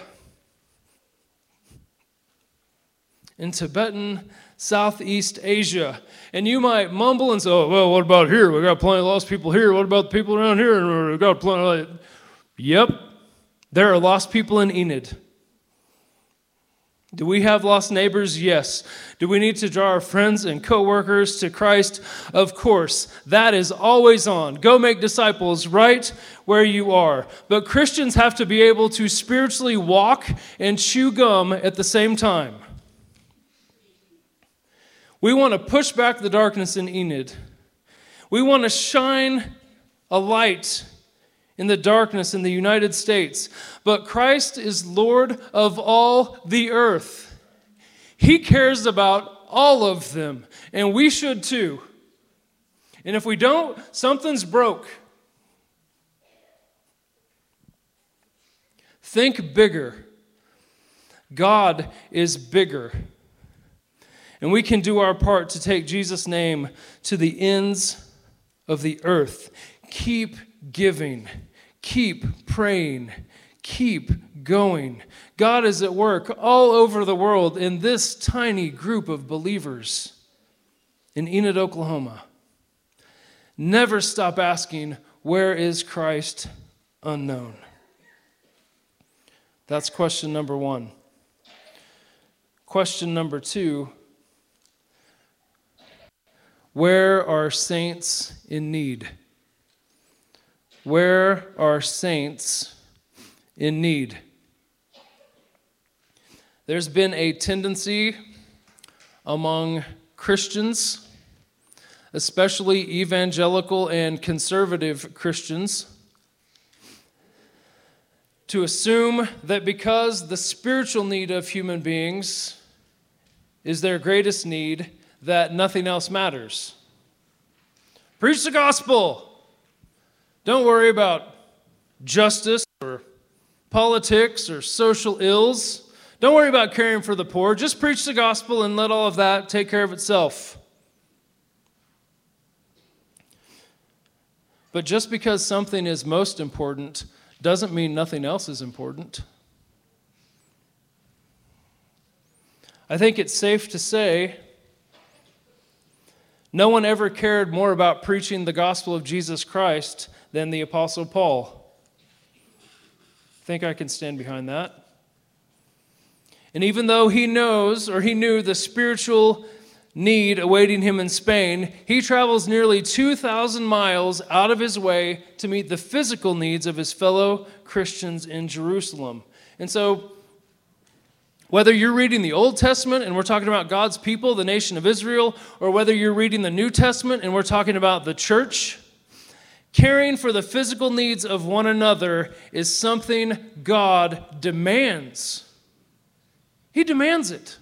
in Tibetan Southeast Asia. And you might mumble and say, oh, well, what about here? We've got plenty of lost people here. What about the people around here? We've got plenty of... Yep, there are lost people in Enid. Do we have lost neighbors? Yes. Do we need to draw our friends and coworkers to Christ? Of course. That is always on. Go make disciples right where you are. But Christians have to be able to spiritually walk and chew gum at the same time. We want to push back the darkness in Enid. We want to shine a light in the darkness in the United States, but Christ is Lord of all the earth. He cares about all of them, and we should too. And if we don't, something's broke. Think bigger. God is bigger. And we can do our part to take Jesus' name to the ends of the earth. Keep giving, keep praying, keep going. God is at work all over the world in this tiny group of believers in Enid, Oklahoma. Never stop asking, Where is Christ unknown? That's question number one. Question number two Where are saints in need? Where are saints in need? There's been a tendency among Christians, especially evangelical and conservative Christians, to assume that because the spiritual need of human beings is their greatest need, that nothing else matters. Preach the gospel. Don't worry about justice or politics or social ills. Don't worry about caring for the poor. Just preach the gospel and let all of that take care of itself. But just because something is most important doesn't mean nothing else is important. I think it's safe to say no one ever cared more about preaching the gospel of Jesus Christ than the Apostle Paul. I think I can stand behind that. And even though he knows or he knew the spiritual need awaiting him in Spain, he travels nearly 2,000 miles out of his way to meet the physical needs of his fellow Christians in Jerusalem. And so, whether you're reading the Old Testament and we're talking about God's people, the nation of Israel, or whether you're reading the New Testament and we're talking about the church, caring for the physical needs of one another is something God demands. He demands it.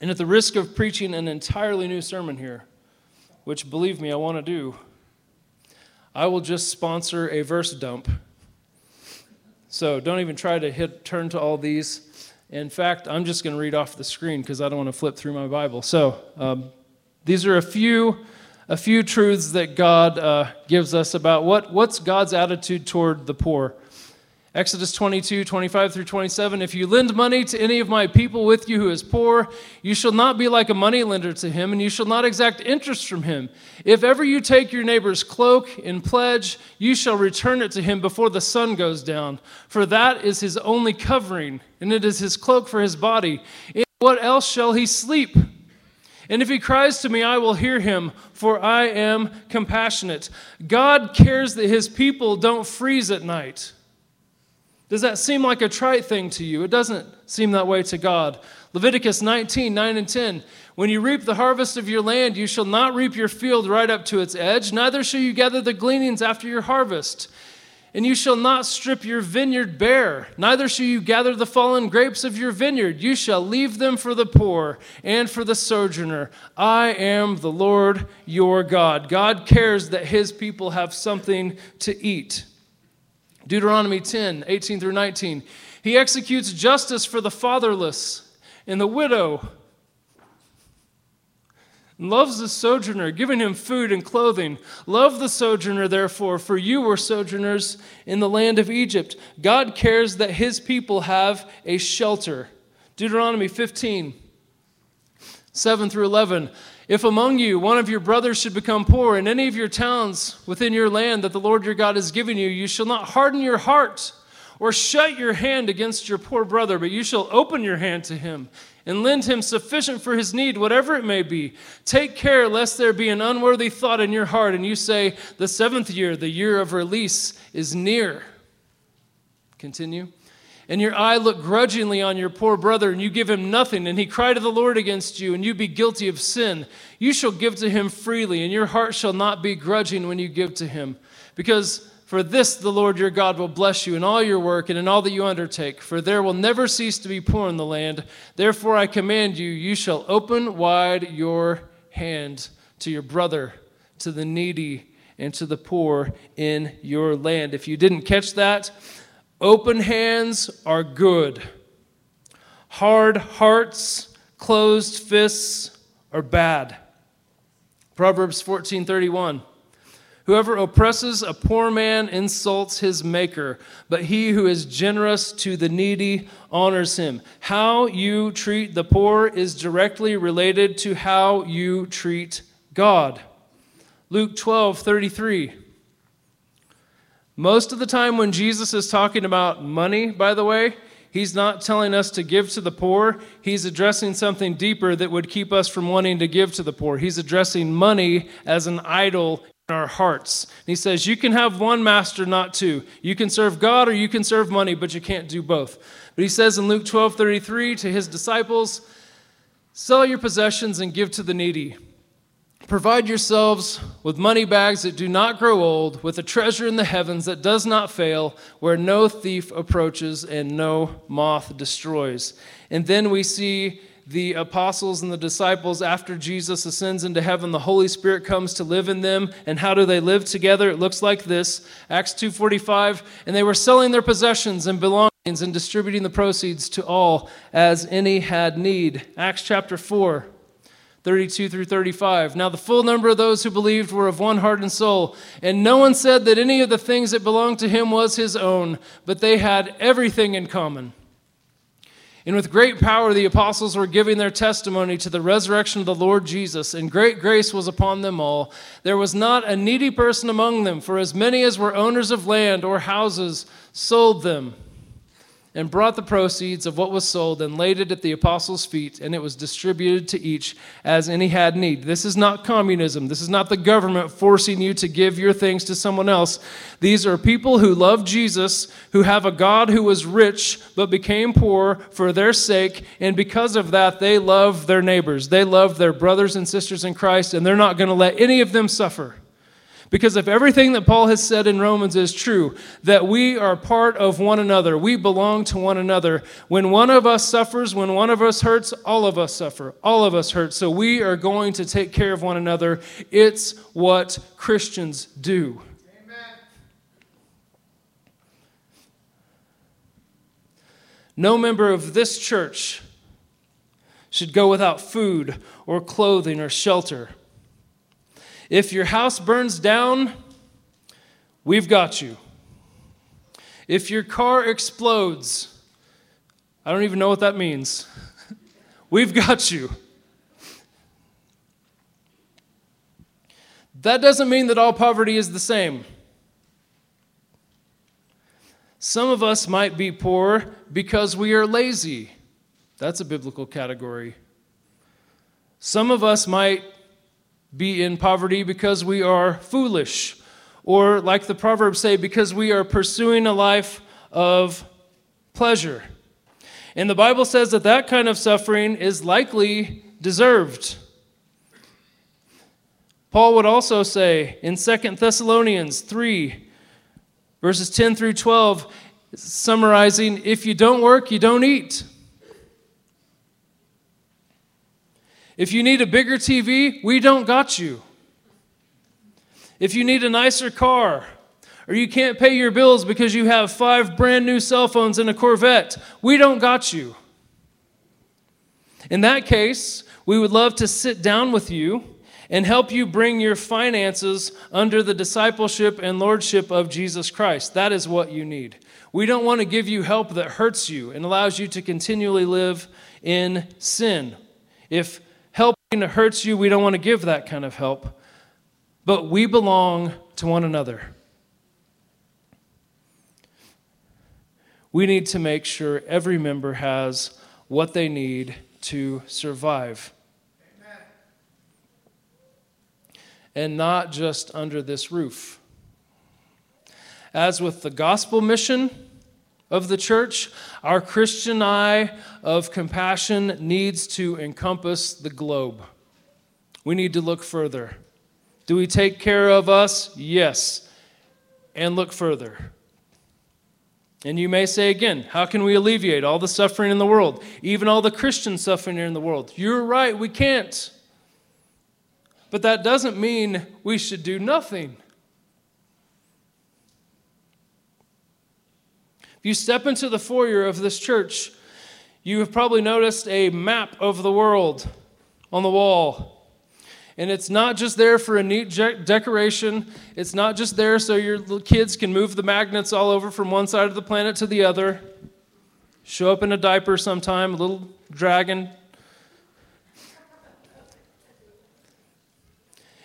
And at the risk of preaching an entirely new sermon here, which believe me, I want to do, I will just sponsor a verse dump. So don't even try to hit turn to all these. In fact, I'm just going to read off the screen because I don't want to flip through my Bible. So um, these are a few, a few truths that God uh, gives us about what, what's God's attitude toward the poor. Exodus 22, 25 through 27. If you lend money to any of my people with you who is poor, you shall not be like a moneylender to him, and you shall not exact interest from him. If ever you take your neighbor's cloak in pledge, you shall return it to him before the sun goes down. For that is his only covering, and it is his cloak for his body. In what else shall he sleep? And if he cries to me, I will hear him, for I am compassionate. God cares that his people don't freeze at night. Does that seem like a trite thing to you? It doesn't seem that way to God. Leviticus 19, 9 and 10. When you reap the harvest of your land, you shall not reap your field right up to its edge, neither shall you gather the gleanings after your harvest. And you shall not strip your vineyard bare, neither shall you gather the fallen grapes of your vineyard. You shall leave them for the poor and for the sojourner. I am the Lord your God. God cares that his people have something to eat. Deuteronomy 10, 18 through 19. He executes justice for the fatherless and the widow. Loves the sojourner, giving him food and clothing. Love the sojourner, therefore, for you were sojourners in the land of Egypt. God cares that his people have a shelter. Deuteronomy 15, 7 through 11. If among you one of your brothers should become poor in any of your towns within your land that the Lord your God has given you, you shall not harden your heart or shut your hand against your poor brother, but you shall open your hand to him and lend him sufficient for his need, whatever it may be. Take care lest there be an unworthy thought in your heart, and you say, The seventh year, the year of release, is near. Continue. and your eye look grudgingly on your poor brother, and you give him nothing, and he cry to the Lord against you, and you be guilty of sin, you shall give to him freely, and your heart shall not be grudging when you give to him. Because for this the Lord your God will bless you in all your work and in all that you undertake, for there will never cease to be poor in the land. Therefore I command you, you shall open wide your hand to your brother, to the needy, and to the poor in your land. If you didn't catch that, Open hands are good. Hard hearts, closed fists are bad. Proverbs 14:31 Whoever oppresses a poor man insults his maker, but he who is generous to the needy honors him. How you treat the poor is directly related to how you treat God. Luke 12:33 most of the time, when Jesus is talking about money, by the way, he's not telling us to give to the poor. He's addressing something deeper that would keep us from wanting to give to the poor. He's addressing money as an idol in our hearts. And he says, You can have one master, not two. You can serve God or you can serve money, but you can't do both. But he says in Luke 12 33 to his disciples, Sell your possessions and give to the needy. Provide yourselves with money bags that do not grow old, with a treasure in the heavens that does not fail, where no thief approaches and no moth destroys. And then we see the apostles and the disciples after Jesus ascends into heaven the Holy Spirit comes to live in them and how do they live together it looks like this Acts 2:45 and they were selling their possessions and belongings and distributing the proceeds to all as any had need Acts chapter 4 32 through 35. Now, the full number of those who believed were of one heart and soul, and no one said that any of the things that belonged to him was his own, but they had everything in common. And with great power, the apostles were giving their testimony to the resurrection of the Lord Jesus, and great grace was upon them all. There was not a needy person among them, for as many as were owners of land or houses sold them and brought the proceeds of what was sold and laid it at the apostles' feet, and it was distributed to each as any had need. This is not communism. This is not the government forcing you to give your things to someone else. These are people who love Jesus, who have a God who was rich but became poor for their sake, and because of that, they love their neighbors. They love their brothers and sisters in Christ, and they're not going to let any of them suffer. Because if everything that Paul has said in Romans is true, that we are part of one another, we belong to one another. When one of us suffers, when one of us hurts, all of us suffer. All of us hurt. So we are going to take care of one another. It's what Christians do. Amen. No member of this church should go without food or clothing or shelter. If your house burns down, we've got you. If your car explodes, I don't even know what that means. we've got you. That doesn't mean that all poverty is the same. Some of us might be poor because we are lazy. That's a biblical category. Some of us might be in poverty because we are foolish, or like the Proverbs say, because we are pursuing a life of pleasure. And the Bible says that that kind of suffering is likely deserved. Paul would also say in 2 Thessalonians 3, verses 10 through 12, summarizing if you don't work, you don't eat. If you need a bigger TV, we don't got you. If you need a nicer car, or you can't pay your bills because you have five brand new cell phones and a Corvette, we don't got you. In that case, we would love to sit down with you and help you bring your finances under the discipleship and lordship of Jesus Christ. That is what you need. We don't want to give you help that hurts you and allows you to continually live in sin. If helping hurts you, we don't want to give that kind of help. But we belong to one another. We need to make sure every member has what they need to survive. And not just under this roof. As with the gospel mission of the church, our Christian eye of compassion needs to encompass the globe. We need to look further. Do we take care of us? Yes. And look further. And you may say again, how can we alleviate all the suffering in the world, even all the Christian suffering in the world? You're right, we can't. But that doesn't mean we should do nothing. If you step into the foyer of this church, you have probably noticed a map of the world on the wall. And it's not just there for a neat decoration. It's not just there so your kids can move the magnets all over from one side of the planet to the other. Show up in a diaper sometime, a little dragon.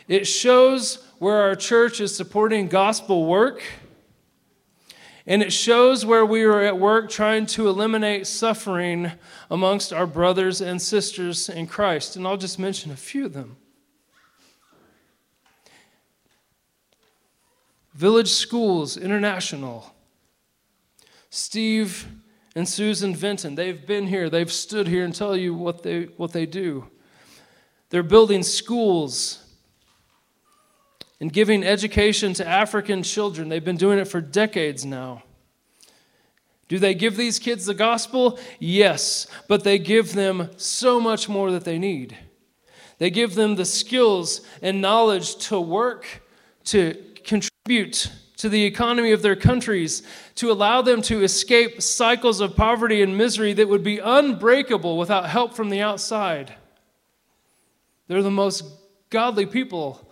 It shows where our church is supporting gospel work and it shows where we are at work trying to eliminate suffering amongst our brothers and sisters in Christ. And I'll just mention a few of them. Village Schools International. Steve and Susan Vinton, they've been here, they've stood here and tell you what they, what they do. They're building schools and giving education to African children. They've been doing it for decades now. Do they give these kids the gospel? Yes, but they give them so much more that they need. They give them the skills and knowledge to work, to contribute to the economy of their countries, to allow them to escape cycles of poverty and misery that would be unbreakable without help from the outside. They're the most godly people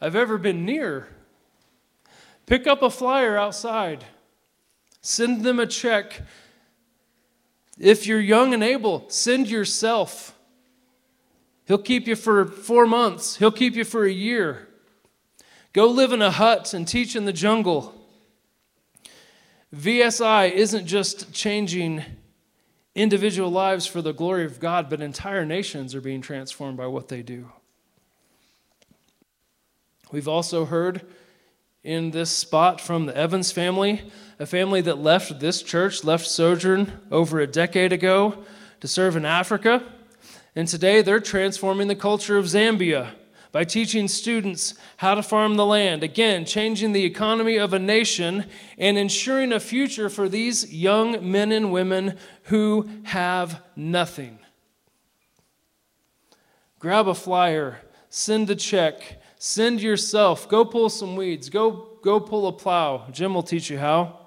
I've ever been near. Pick up a flyer outside, send them a check. If you're young and able, send yourself. He'll keep you for four months, he'll keep you for a year. Go live in a hut and teach in the jungle. VSI isn't just changing individual lives for the glory of God, but entire nations are being transformed by what they do. We've also heard in this spot from the Evans family, a family that left this church, left Sojourn over a decade ago to serve in Africa. And today they're transforming the culture of Zambia by teaching students how to farm the land. Again, changing the economy of a nation and ensuring a future for these young men and women who have nothing. Grab a flyer, send a check Send yourself. Go pull some weeds. Go, go pull a plow. Jim will teach you how.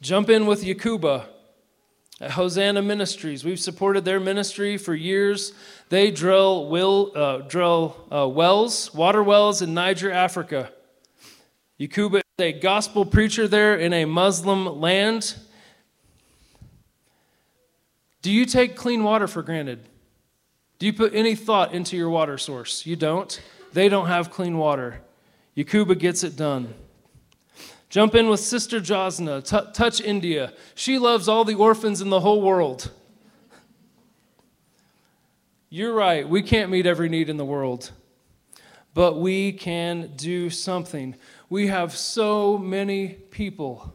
Jump in with Yakuba at Hosanna Ministries. We've supported their ministry for years. They drill, will, uh, drill uh, wells, water wells in Niger, Africa. Yakuba is a gospel preacher there in a Muslim land. Do you take clean water for granted? Do you put any thought into your water source? You don't. They don't have clean water. Yakuba gets it done. Jump in with Sister Josna, T- touch India. She loves all the orphans in the whole world. You're right, we can't meet every need in the world, but we can do something. We have so many people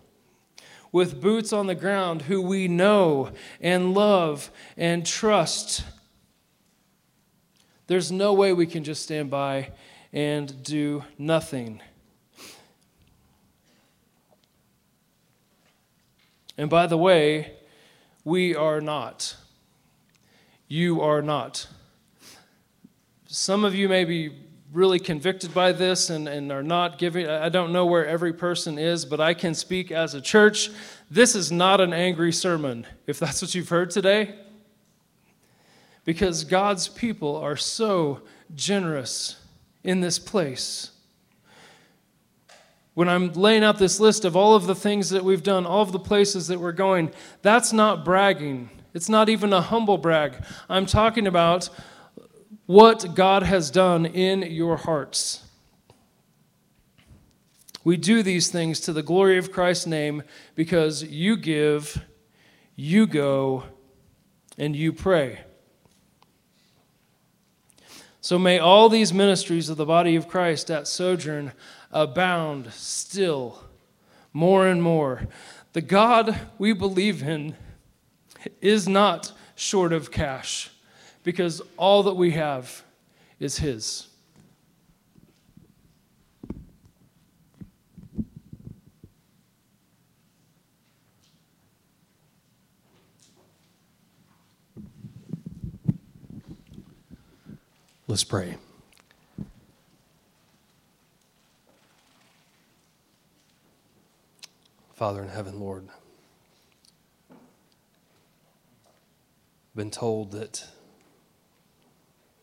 with boots on the ground who we know and love and trust there's no way we can just stand by and do nothing. And by the way, we are not. You are not. Some of you may be really convicted by this and, and are not giving. I don't know where every person is, but I can speak as a church. This is not an angry sermon, if that's what you've heard today because God's people are so generous in this place. When I'm laying out this list of all of the things that we've done, all of the places that we're going, that's not bragging. It's not even a humble brag. I'm talking about what God has done in your hearts. We do these things to the glory of Christ's name because you give, you go, and you pray. So may all these ministries of the body of Christ at Sojourn abound still more and more. The God we believe in is not short of cash because all that we have is His. Let's pray. Father in heaven, Lord, been told that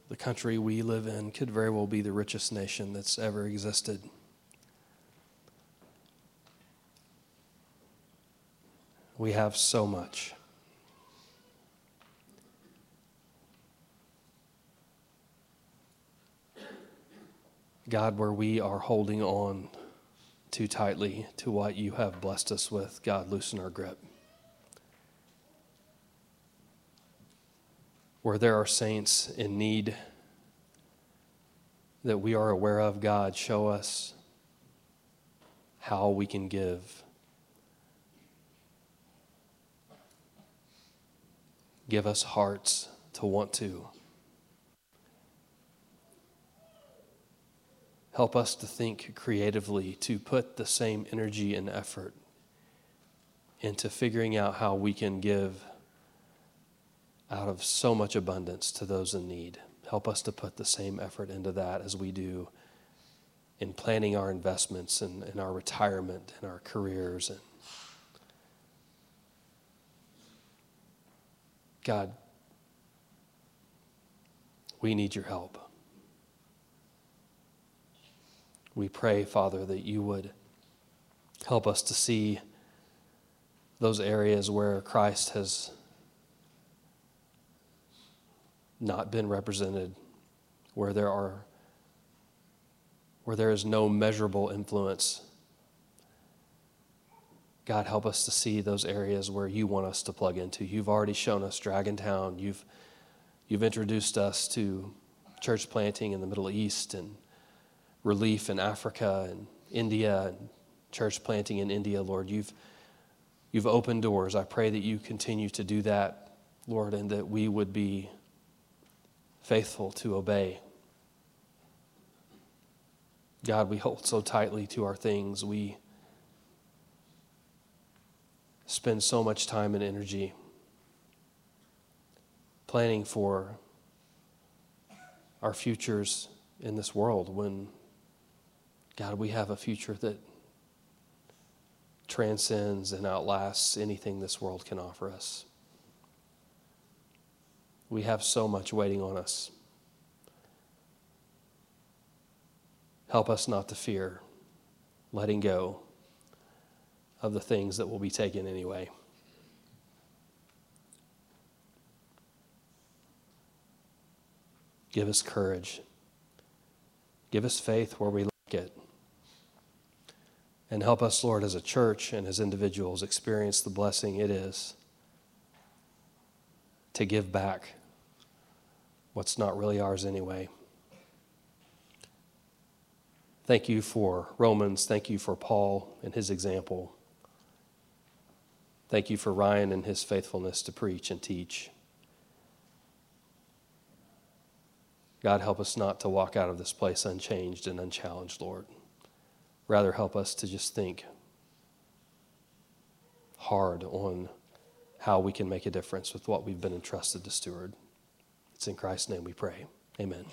the country we live in could very well be the richest nation that's ever existed. We have so much. God, where we are holding on too tightly to what you have blessed us with, God, loosen our grip. Where there are saints in need that we are aware of, God, show us how we can give. Give us hearts to want to. Help us to think creatively, to put the same energy and effort into figuring out how we can give out of so much abundance to those in need. Help us to put the same effort into that as we do in planning our investments and, and our retirement and our careers. And God, we need your help. We pray, Father, that you would help us to see those areas where Christ has not been represented, where there are where there is no measurable influence. God, help us to see those areas where you want us to plug into. You've already shown us Dragontown. You've you've introduced us to church planting in the Middle East and relief in Africa and India and church planting in India, Lord. You've, you've opened doors. I pray that you continue to do that, Lord, and that we would be faithful to obey. God, we hold so tightly to our things. We spend so much time and energy planning for our futures in this world when God, we have a future that transcends and outlasts anything this world can offer us. We have so much waiting on us. Help us not to fear letting go of the things that will be taken anyway. Give us courage. Give us faith where we lack it. And help us, Lord, as a church and as individuals, experience the blessing it is to give back what's not really ours anyway. Thank you for Romans. Thank you for Paul and his example. Thank you for Ryan and his faithfulness to preach and teach. God, help us not to walk out of this place unchanged and unchallenged, Lord rather help us to just think hard on how we can make a difference with what we've been entrusted to steward. It's in Christ's name we pray. Amen.